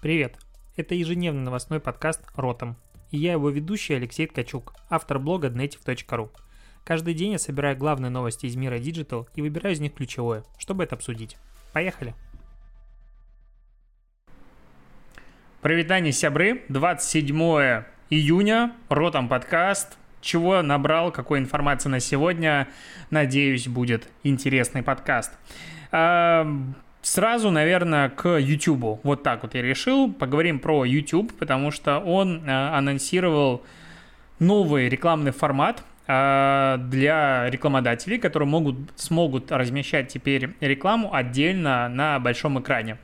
Привет! Это ежедневный новостной подкаст «Ротом». И я его ведущий Алексей Ткачук, автор блога dnetiv.ru. Каждый день я собираю главные новости из мира Digital и выбираю из них ключевое, чтобы это обсудить. Поехали! Привет, сябры! 27 июня, Ротом подкаст. Чего набрал, какой информации на сегодня? Надеюсь, будет интересный подкаст. Сразу, наверное, к YouTube. Вот так вот я решил. Поговорим про YouTube, потому что он э, анонсировал новый рекламный формат э, для рекламодателей, которые могут, смогут размещать теперь рекламу отдельно на большом экране.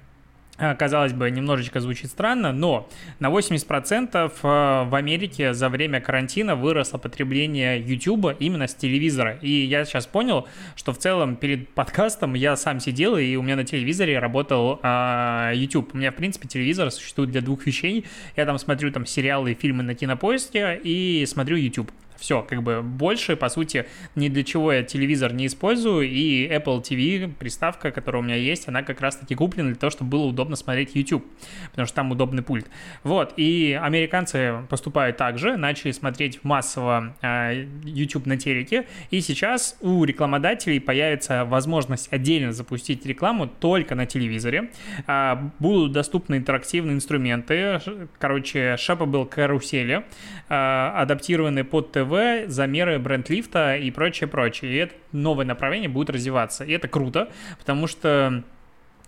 А, казалось бы, немножечко звучит странно, но на 80% э, в Америке за время карантина выросло потребление YouTube именно с телевизора. И я сейчас понял, что в целом перед подкастом я сам сидел, и у меня на телевизоре работал а, YouTube. У меня, в принципе, телевизор существует для двух вещей. Я там смотрю там сериалы и фильмы на кинопоиске и смотрю YouTube. Все, как бы больше, по сути, ни для чего я телевизор не использую, и Apple TV, приставка, которая у меня есть, она как раз-таки куплена для того, чтобы было удобно смотреть YouTube, потому что там удобный пульт. Вот, и американцы поступают так же, начали смотреть массово э, YouTube на телеке, и сейчас у рекламодателей появится возможность отдельно запустить рекламу только на телевизоре. Э, будут доступны интерактивные инструменты, короче, был карусели, э, адаптированные под ТВ, ТВ, замеры бренд-лифта и прочее, прочее. И это новое направление будет развиваться. И это круто, потому что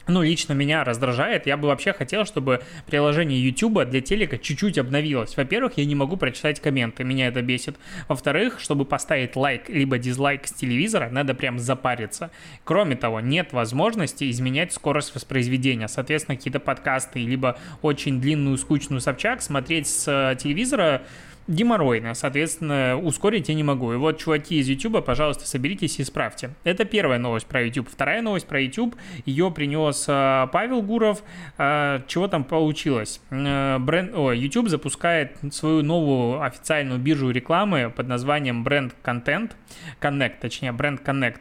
ну, лично меня раздражает. Я бы вообще хотел, чтобы приложение YouTube для телека чуть-чуть обновилось. Во-первых, я не могу прочитать комменты, меня это бесит. Во-вторых, чтобы поставить лайк либо дизлайк с телевизора, надо прям запариться. Кроме того, нет возможности изменять скорость воспроизведения. Соответственно, какие-то подкасты, либо очень длинную, скучную Собчак смотреть с э, телевизора геморройно, соответственно, ускорить я не могу. И вот, чуваки из YouTube, пожалуйста, соберитесь и исправьте. Это первая новость про YouTube. Вторая новость про YouTube, ее принес э, Павел Гуров. Э, чего там получилось? Э, бренд, о, YouTube запускает свою новую официальную биржу рекламы под названием Brand Content, Connect, точнее, Brand Connect.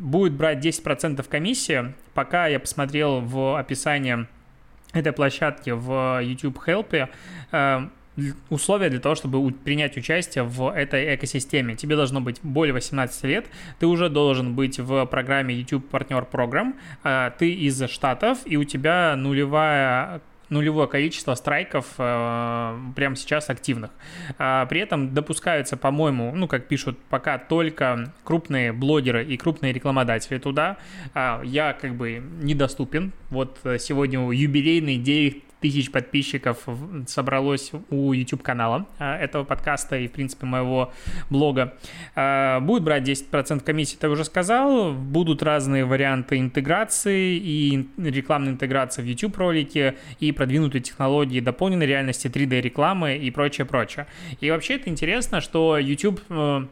Будет брать 10% комиссии. Пока я посмотрел в описании этой площадки в YouTube Help, условия для того, чтобы принять участие в этой экосистеме. Тебе должно быть более 18 лет, ты уже должен быть в программе YouTube Партнер Программ, ты из Штатов, и у тебя нулевая нулевое количество страйков э, прямо сейчас активных. А, при этом допускаются, по-моему, ну, как пишут, пока только крупные блогеры и крупные рекламодатели туда. А, я как бы недоступен. Вот э, сегодня юбилейный 9 тысяч подписчиков собралось у YouTube-канала а, этого подкаста и, в принципе, моего блога. А, будет брать 10% комиссии, ты уже сказал. Будут разные варианты интеграции и рекламной интеграции в YouTube-ролике, и продвинутые технологии дополненной реальности, 3D-рекламы и прочее, прочее. И вообще это интересно, что YouTube э,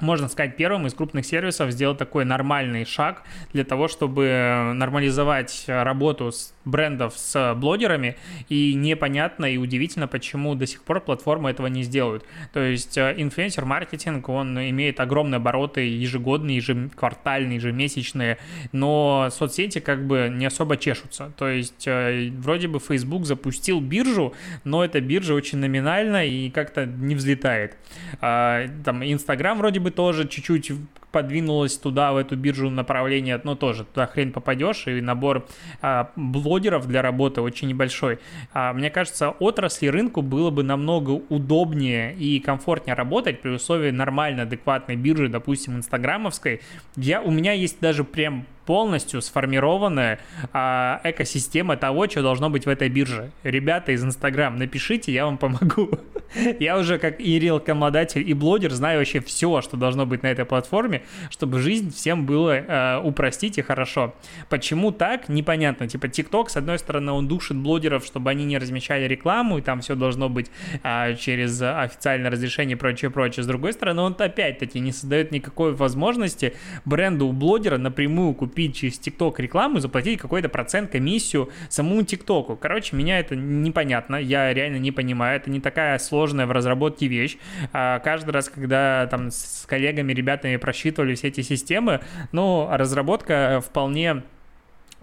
можно сказать, первым из крупных сервисов сделал такой нормальный шаг для того, чтобы нормализовать работу с брендов с блогерами, и непонятно и удивительно, почему до сих пор платформы этого не сделают. То есть э, инфлюенсер-маркетинг, он имеет огромные обороты ежегодные, ежеквартальные, ежемесячные, но соцсети как бы не особо чешутся. То есть э, вроде бы Facebook запустил биржу, но эта биржа очень номинальна и как-то не взлетает. А, там Инстаграм вроде бы тоже чуть-чуть подвинулась туда, в эту биржу направление, но тоже туда хрен попадешь, и набор а, блогеров для работы очень небольшой. А, мне кажется, отрасли рынку было бы намного удобнее и комфортнее работать при условии нормально адекватной биржи, допустим, инстаграмовской. Я, у меня есть даже прям полностью сформированная а, экосистема того, что должно быть в этой бирже. Ребята из Инстаграм, напишите, я вам помогу. Я уже как и рекламодатель, и блогер знаю вообще все, что должно быть на этой платформе, чтобы жизнь всем было а, упростить и хорошо. Почему так, непонятно. Типа ТикТок, с одной стороны, он душит блогеров, чтобы они не размещали рекламу, и там все должно быть а, через официальное разрешение и прочее, прочее. С другой стороны, он опять-таки не создает никакой возможности бренду у блогера напрямую купить через ТикТок рекламу и заплатить какой-то процент комиссию самому ТикТоку. Короче, меня это непонятно, я реально не понимаю, это не такая сложная в разработке вещь. А каждый раз, когда там с коллегами, ребятами просчитывали все эти системы, ну, разработка вполне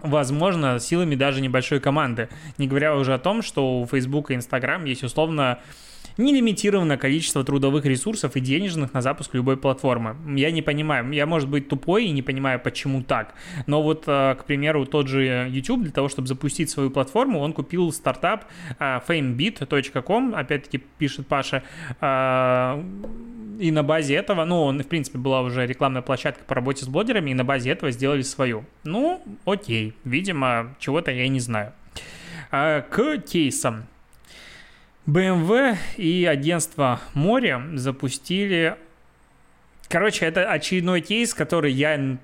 возможно, силами даже небольшой команды. Не говоря уже о том, что у Facebook и Instagram есть условно нелимитированное количество трудовых ресурсов и денежных на запуск любой платформы. Я не понимаю, я, может быть, тупой и не понимаю, почему так. Но вот, э, к примеру, тот же YouTube для того, чтобы запустить свою платформу, он купил стартап э, famebit.com, опять-таки пишет Паша, э, и на базе этого, ну, он, в принципе, была уже рекламная площадка по работе с блогерами, и на базе этого сделали свою. Ну, окей, видимо, чего-то я не знаю. К кейсам. BMW и агентство Море запустили... Короче, это очередной кейс, который я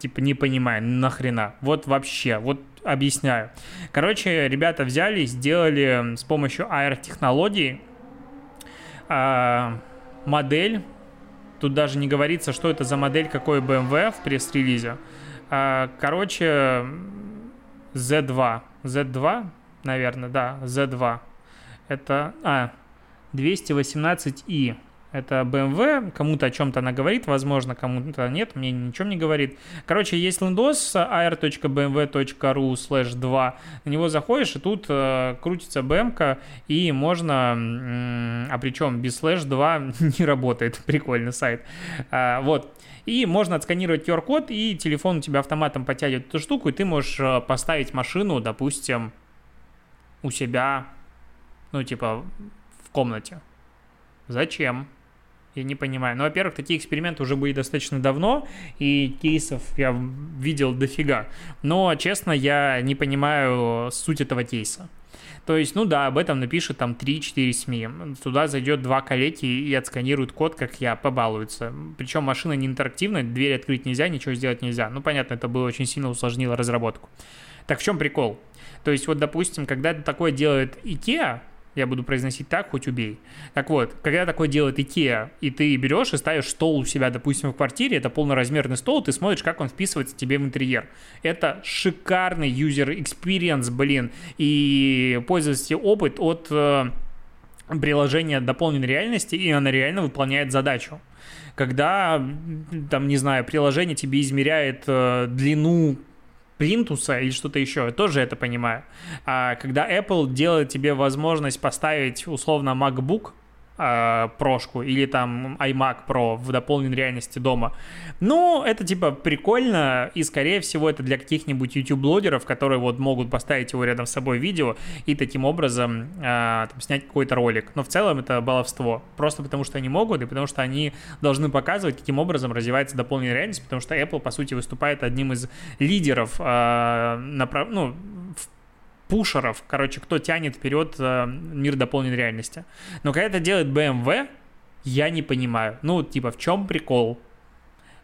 типа не понимаю, нахрена. Вот вообще, вот объясняю. Короче, ребята взяли, сделали с помощью AR-технологий э, модель. Тут даже не говорится, что это за модель, какой BMW в пресс-релизе. Э, короче, Z2. Z2, наверное, да, Z2 это... А, 218i. Это BMW, кому-то о чем-то она говорит, возможно, кому-то нет, мне ничего не говорит. Короче, есть лендос ar.bmw.ru slash 2, на него заходишь, и тут э, крутится BM, и можно, э, а причем без слэш 2 не работает, прикольный сайт. А, вот. И можно отсканировать QR-код, и телефон у тебя автоматом потянет эту штуку, и ты можешь э, поставить машину, допустим, у себя ну, типа, в комнате. Зачем? Я не понимаю. Ну, во-первых, такие эксперименты уже были достаточно давно, и кейсов я видел дофига. Но, честно, я не понимаю суть этого кейса. То есть, ну да, об этом напишет там 3-4 СМИ. Туда зайдет два коллеги и отсканирует код, как я, побалуются. Причем машина не интерактивная, дверь открыть нельзя, ничего сделать нельзя. Ну, понятно, это было очень сильно усложнило разработку. Так в чем прикол? То есть, вот, допустим, когда такое делает IKEA, я буду произносить так, хоть убей. Так вот, когда такое делает IKEA, и ты берешь и ставишь стол у себя, допустим, в квартире, это полноразмерный стол, ты смотришь, как он вписывается тебе в интерьер. Это шикарный user experience, блин, и пользовательский опыт от э, приложения дополненной реальности, и она реально выполняет задачу когда, там, не знаю, приложение тебе измеряет э, длину плинтуса или что-то еще, я тоже это понимаю. А когда Apple делает тебе возможность поставить условно MacBook э, прошку или там iMac Pro в дополненной реальности дома. Ну, это типа прикольно, и скорее всего это для каких-нибудь YouTube-блогеров, которые вот могут поставить его рядом с собой видео и таким образом э, там, снять какой-то ролик. Но в целом это баловство. Просто потому что они могут, и потому что они должны показывать, каким образом развивается дополненная реальность, потому что Apple, по сути, выступает одним из лидеров э, направ... ну, пушеров, короче, кто тянет вперед э, мир дополненной реальности. Но когда это делает BMW, я не понимаю. Ну, типа, в чем прикол?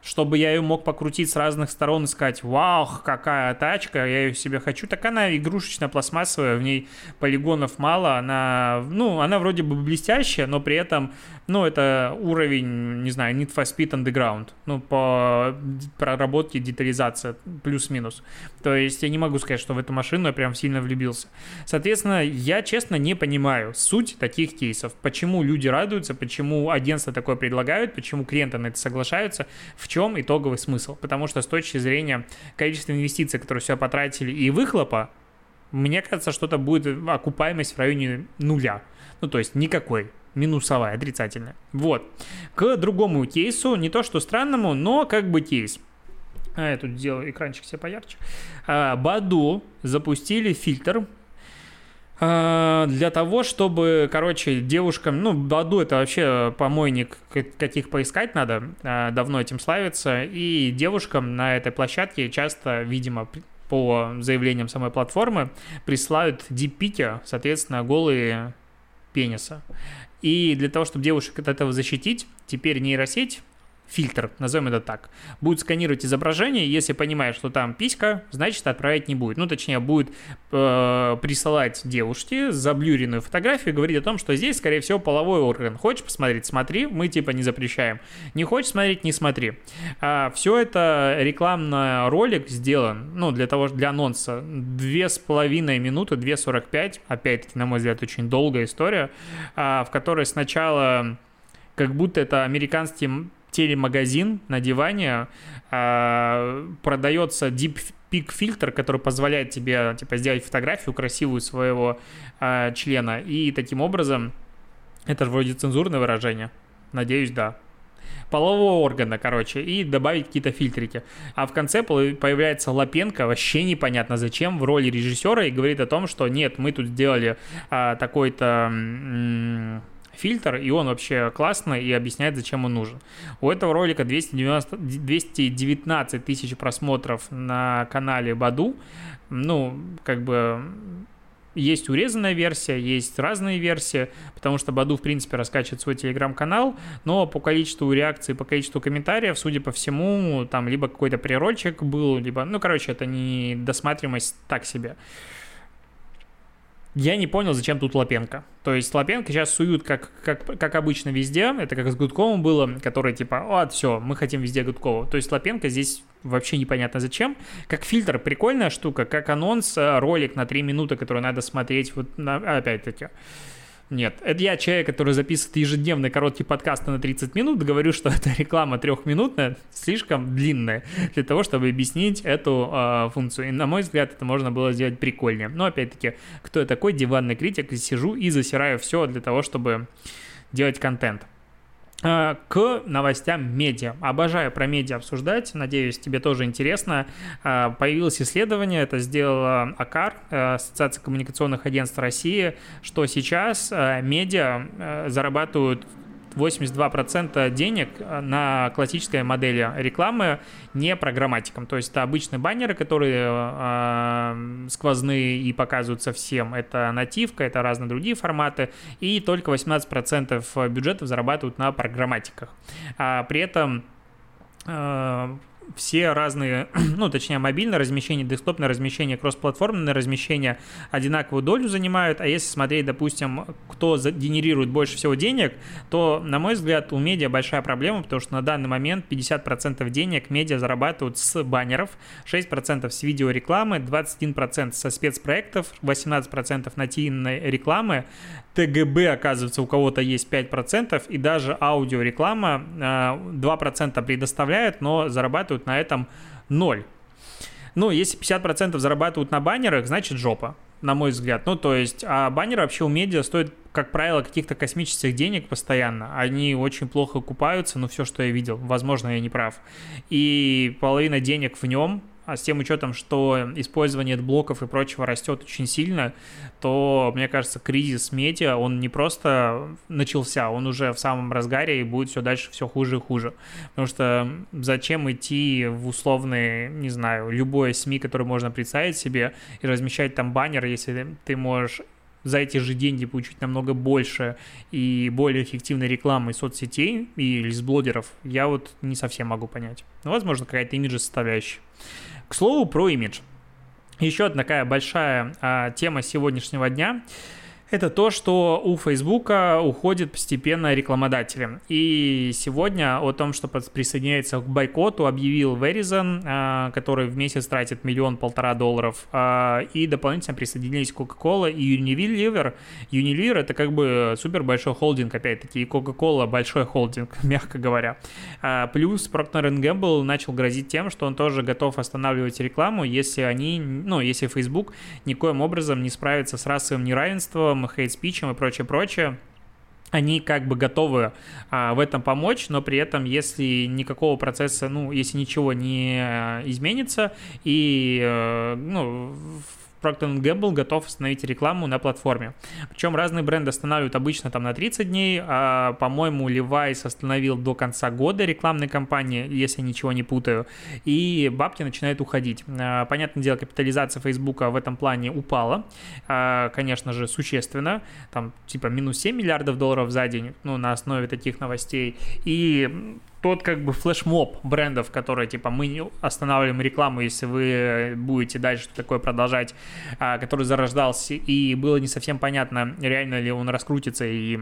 Чтобы я ее мог покрутить с разных сторон и сказать, вау, какая тачка, я ее себе хочу. Так она игрушечная, пластмассовая, в ней полигонов мало, она, ну, она вроде бы блестящая, но при этом, ну, это уровень, не знаю, Need for Speed Underground, ну, по проработке, детализация, плюс-минус. То есть я не могу сказать, что в эту машину я прям сильно влюбился. Соответственно, я, честно, не понимаю суть таких кейсов. Почему люди радуются, почему агентства такое предлагают, почему клиенты на это соглашаются, в чем итоговый смысл? Потому что с точки зрения количества инвестиций, которые все потратили, и выхлопа, мне кажется, что это будет окупаемость в районе нуля. Ну, то есть никакой минусовая, отрицательная. Вот. К другому кейсу, не то что странному, но как бы кейс. А, я тут сделаю экранчик себе поярче. А, Баду запустили фильтр для того, чтобы, короче, девушкам, ну, Баду это вообще помойник, каких поискать надо, а, давно этим славится, и девушкам на этой площадке часто, видимо, по заявлениям самой платформы, присылают диппики, соответственно, голые пениса. И для того, чтобы девушек от этого защитить, теперь нейросеть фильтр, назовем это так, будет сканировать изображение, если понимает, что там писька, значит отправить не будет. Ну, точнее, будет э, присылать девушке заблюренную фотографию и говорить о том, что здесь, скорее всего, половой орган. Хочешь посмотреть, смотри, мы типа не запрещаем. Не хочешь смотреть, не смотри. А, все это рекламный ролик сделан, ну, для того, для анонса, две с половиной минуты, 2.45, опять-таки, на мой взгляд, очень долгая история, а, в которой сначала как будто это американский телемагазин на диване, э, продается дип пик-фильтр, который позволяет тебе, типа, сделать фотографию красивую своего э, члена, и таким образом, это же вроде цензурное выражение, надеюсь, да, полового органа, короче, и добавить какие-то фильтрики. А в конце появляется Лапенко, вообще непонятно зачем, в роли режиссера и говорит о том, что нет, мы тут сделали а, такой-то фильтр, и он вообще классный и объясняет, зачем он нужен. У этого ролика 290, 219 тысяч просмотров на канале Баду. Ну, как бы есть урезанная версия, есть разные версии, потому что Баду, в принципе, раскачивает свой телеграм-канал, но по количеству реакций, по количеству комментариев, судя по всему, там либо какой-то прирольчик был, либо, ну, короче, это не досматриваемость так себе. Я не понял, зачем тут Лапенко. То есть Лапенко сейчас суют, как, как, как обычно, везде. Это как с Гудковым было, который типа, вот, все, мы хотим везде Гудкова. То есть Лапенко здесь вообще непонятно зачем. Как фильтр, прикольная штука, как анонс, э, ролик на 3 минуты, который надо смотреть, вот на, опять-таки. Нет, это я человек, который записывает ежедневные короткие подкасты на 30 минут, говорю, что эта реклама трехминутная, слишком длинная для того, чтобы объяснить эту э, функцию. И, на мой взгляд, это можно было сделать прикольнее. Но, опять-таки, кто я такой, диванный критик, сижу и засираю все для того, чтобы делать контент. Э, к новостям медиа. Обожаю про медиа обсуждать, надеюсь, тебе тоже интересно. Э, появилось исследование, это сделала АКАР, э, Ассоциация коммуникационных агентств России, что сейчас медиа зарабатывают 82% денег э, на классической модели рекламы не программатиком. То есть это обычные баннеры, которые э, сквозные и показываются всем. Это нативка, это разные другие форматы. И только 18% бюджетов зарабатывают на программатиках. А при этом э, все разные, ну, точнее, мобильное размещение, десктопное размещение, кроссплатформенное размещение одинаковую долю занимают, а если смотреть, допустим, кто генерирует больше всего денег, то, на мой взгляд, у медиа большая проблема, потому что на данный момент 50% денег медиа зарабатывают с баннеров, 6% с видеорекламы, 21% со спецпроектов, 18% нативной рекламы, ТГБ, оказывается, у кого-то есть 5%, и даже аудиореклама 2% а, предоставляют, но зарабатывают на этом 0. Ну, если 50% зарабатывают на баннерах, значит жопа, на мой взгляд. Ну, то есть, а баннеры вообще у медиа стоят, как правило, каких-то космических денег постоянно. Они очень плохо купаются, но все, что я видел. Возможно, я не прав. И половина денег в нем а с тем учетом, что использование блоков и прочего растет очень сильно, то, мне кажется, кризис медиа, он не просто начался, он уже в самом разгаре и будет все дальше все хуже и хуже. Потому что зачем идти в условные, не знаю, любое СМИ, которое можно представить себе, и размещать там баннер, если ты можешь за эти же деньги получить намного больше и более эффективной рекламы соцсетей или из блогеров, я вот не совсем могу понять. Ну, возможно, какая-то имидж составляющая. К слову про имидж. Еще одна такая большая а, тема сегодняшнего дня – это то, что у Фейсбука уходит постепенно рекламодатели. И сегодня о том, что присоединяется к бойкоту, объявил Verizon, а, который в месяц тратит миллион-полтора долларов, а, и дополнительно присоединились Coca-Cola и Unilever. Unilever это как бы супер большой холдинг, опять-таки, и Coca-Cola большой холдинг, мягко говоря. А, плюс Procter Gamble начал грозить тем, что он тоже готов останавливать рекламу, если они, ну, если Facebook никоим образом не справится с расовым неравенством, хейт-спичем и прочее-прочее, они как бы готовы а, в этом помочь, но при этом, если никакого процесса, ну, если ничего не а, изменится, и, а, ну, Procter Gamble готов установить рекламу на платформе. Причем разные бренды останавливают обычно там на 30 дней, а, по-моему, Levi's остановил до конца года рекламной кампании, если ничего не путаю, и бабки начинают уходить. А, понятное дело, капитализация Фейсбука в этом плане упала, а, конечно же, существенно, там типа минус 7 миллиардов долларов за день, ну, на основе таких новостей, и тот как бы флешмоб брендов, которые типа мы останавливаем рекламу, если вы будете дальше такое продолжать, а, который зарождался, и было не совсем понятно, реально ли он раскрутится и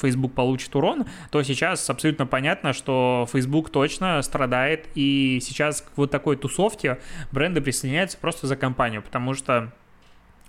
Facebook получит урон, то сейчас абсолютно понятно, что Facebook точно страдает, и сейчас к вот такой тусовке бренды присоединяются просто за компанию, потому что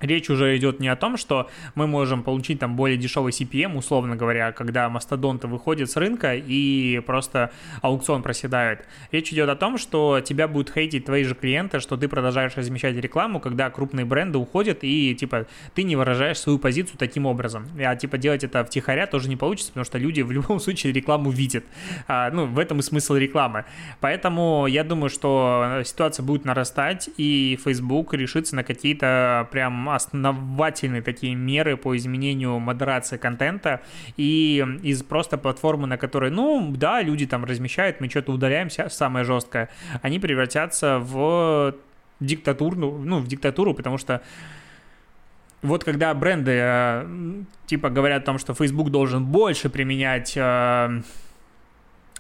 Речь уже идет не о том, что мы можем получить там более дешевый CPM, условно говоря, когда мастодонты выходят с рынка и просто аукцион проседает. Речь идет о том, что тебя будут хейтить твои же клиенты, что ты продолжаешь размещать рекламу, когда крупные бренды уходят и типа ты не выражаешь свою позицию таким образом. А типа делать это втихаря тоже не получится, потому что люди в любом случае рекламу видят. А, ну, в этом и смысл рекламы. Поэтому я думаю, что ситуация будет нарастать, и Facebook решится на какие-то прям основательные такие меры по изменению модерации контента и из просто платформы, на которой, ну, да, люди там размещают, мы что-то удаляемся, самое жесткое, они превратятся в диктатуру, ну, в диктатуру, потому что вот когда бренды э, типа говорят о том, что Facebook должен больше применять э,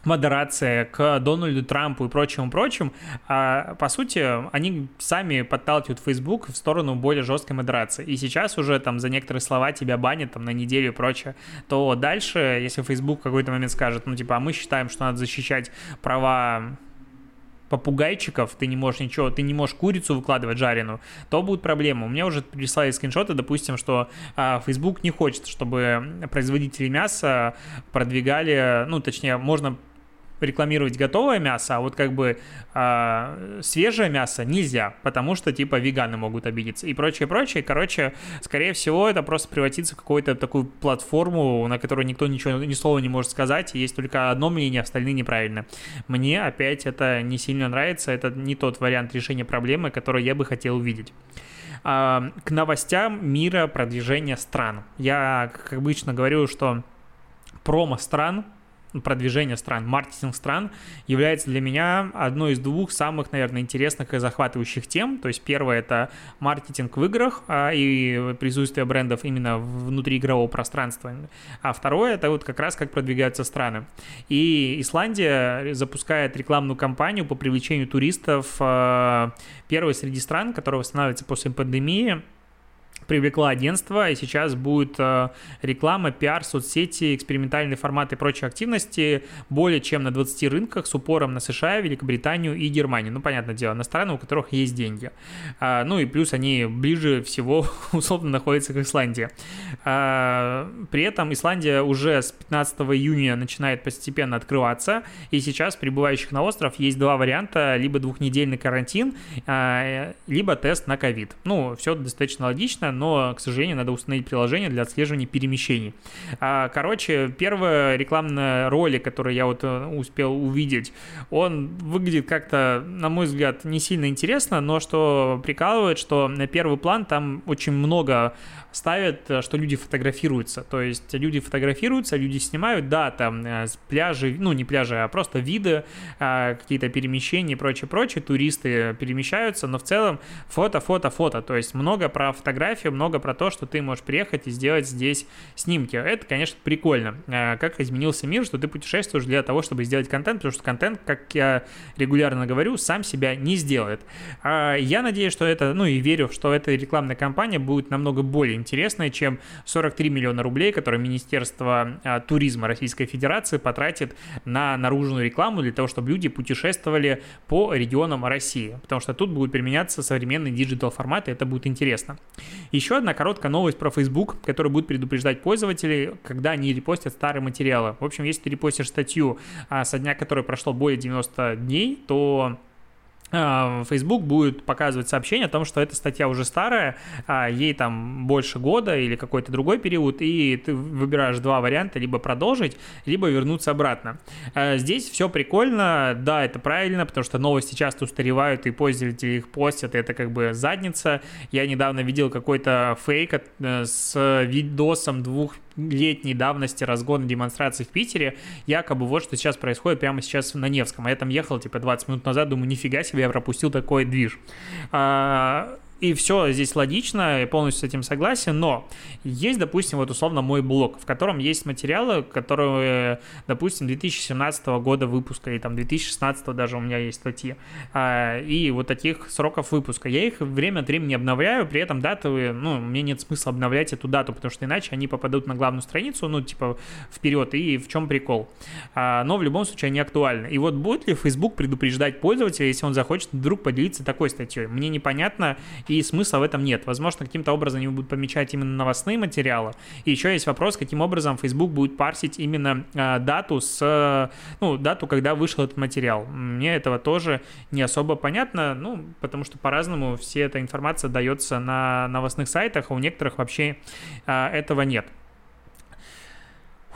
модерация к Дональду Трампу и прочему-прочим, а, по сути, они сами подталкивают Facebook в сторону более жесткой модерации. И сейчас уже там за некоторые слова тебя банят там на неделю и прочее, то дальше, если Facebook в какой-то момент скажет, ну, типа, а мы считаем, что надо защищать права попугайчиков, ты не можешь ничего, ты не можешь курицу выкладывать жареную, то будут проблемы. У меня уже прислали скриншоты, допустим, что а, Facebook не хочет, чтобы производители мяса продвигали, ну, точнее, можно рекламировать готовое мясо, а вот как бы э, свежее мясо нельзя, потому что типа веганы могут обидеться и прочее, прочее. Короче, скорее всего, это просто превратится в какую-то такую платформу, на которой никто ничего, ни слова не может сказать, есть только одно мнение, остальные неправильно. Мне опять это не сильно нравится, это не тот вариант решения проблемы, который я бы хотел увидеть к новостям мира продвижения стран. Я, как обычно, говорю, что промо стран продвижение стран, маркетинг стран является для меня одной из двух самых, наверное, интересных и захватывающих тем. То есть первое это маркетинг в играх а, и присутствие брендов именно внутри игрового пространства. А второе это вот как раз как продвигаются страны. И Исландия запускает рекламную кампанию по привлечению туристов а, первой среди стран, которая восстанавливается после пандемии привлекла агентство, и сейчас будет э, реклама, пиар, соцсети, экспериментальные форматы и прочие активности более чем на 20 рынках с упором на США, Великобританию и Германию. Ну, понятное дело, на страны, у которых есть деньги. А, ну и плюс они ближе всего, условно, находятся к Исландии. А, при этом Исландия уже с 15 июня начинает постепенно открываться, и сейчас прибывающих на остров есть два варианта, либо двухнедельный карантин, а, либо тест на ковид. Ну, все достаточно логично, но, к сожалению, надо установить приложение для отслеживания перемещений. А, короче, первый рекламный ролик, который я вот э, успел увидеть, он выглядит как-то, на мой взгляд, не сильно интересно, но что прикалывает, что на первый план там очень много ставят, э, что люди фотографируются. То есть люди фотографируются, люди снимают, да, там э, с пляжей, ну не пляжи, а просто виды, а, какие-то перемещения и прочее, прочее. Туристы перемещаются, но в целом фото, фото, фото. То есть много про фотографию, много про то, что ты можешь приехать и сделать здесь снимки. Это, конечно, прикольно. А, как изменился мир, что ты путешествуешь для того, чтобы сделать контент, потому что контент, как я регулярно говорю, сам себя не сделает. А, я надеюсь, что это, ну и верю, что эта рекламная кампания будет намного более интересное, чем 43 миллиона рублей, которые Министерство а, туризма Российской Федерации потратит на наружную рекламу для того, чтобы люди путешествовали по регионам России, потому что тут будут применяться современные диджитал форматы, это будет интересно. Еще одна короткая новость про Facebook, которая будет предупреждать пользователей, когда они репостят старые материалы. В общем, если ты репостишь статью а, со дня, который прошло более 90 дней, то Facebook будет показывать сообщение о том, что эта статья уже старая, а ей там больше года или какой-то другой период, и ты выбираешь два варианта, либо продолжить, либо вернуться обратно. А, здесь все прикольно, да, это правильно, потому что новости часто устаревают, и пользователи их постят, и это как бы задница. Я недавно видел какой-то фейк э, с видосом двух летней давности разгон демонстрации в Питере, якобы вот что сейчас происходит прямо сейчас на Невском. А я там ехал типа 20 минут назад, думаю, нифига себе, я пропустил такой движ. А, и все здесь логично, я полностью с этим согласен, но есть, допустим, вот условно мой блог, в котором есть материалы, которые, допустим, 2017 года выпуска, или там 2016 даже у меня есть статьи, а, и вот таких сроков выпуска. Я их время от времени обновляю, при этом даты, ну, мне нет смысла обновлять эту дату, потому что иначе они попадут на главную страницу, ну, типа, вперед, и в чем прикол. А, но в любом случае они актуальны. И вот будет ли Facebook предупреждать пользователя, если он захочет вдруг поделиться такой статьей? Мне непонятно, и смысла в этом нет. Возможно, каким-то образом они будут помечать именно новостные материалы. И еще есть вопрос, каким образом Facebook будет парсить именно э, дату с, ну, дату, когда вышел этот материал. Мне этого тоже не особо понятно, ну, потому что по-разному все эта информация дается на новостных сайтах, а у некоторых вообще э, этого нет.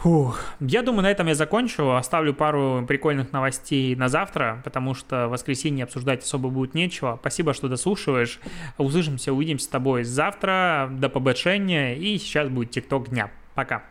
Фух. Я думаю, на этом я закончу. Оставлю пару прикольных новостей на завтра, потому что в воскресенье обсуждать особо будет нечего. Спасибо, что дослушиваешь. Услышимся, увидимся с тобой завтра. До побольшения. И сейчас будет ТикТок дня. Пока.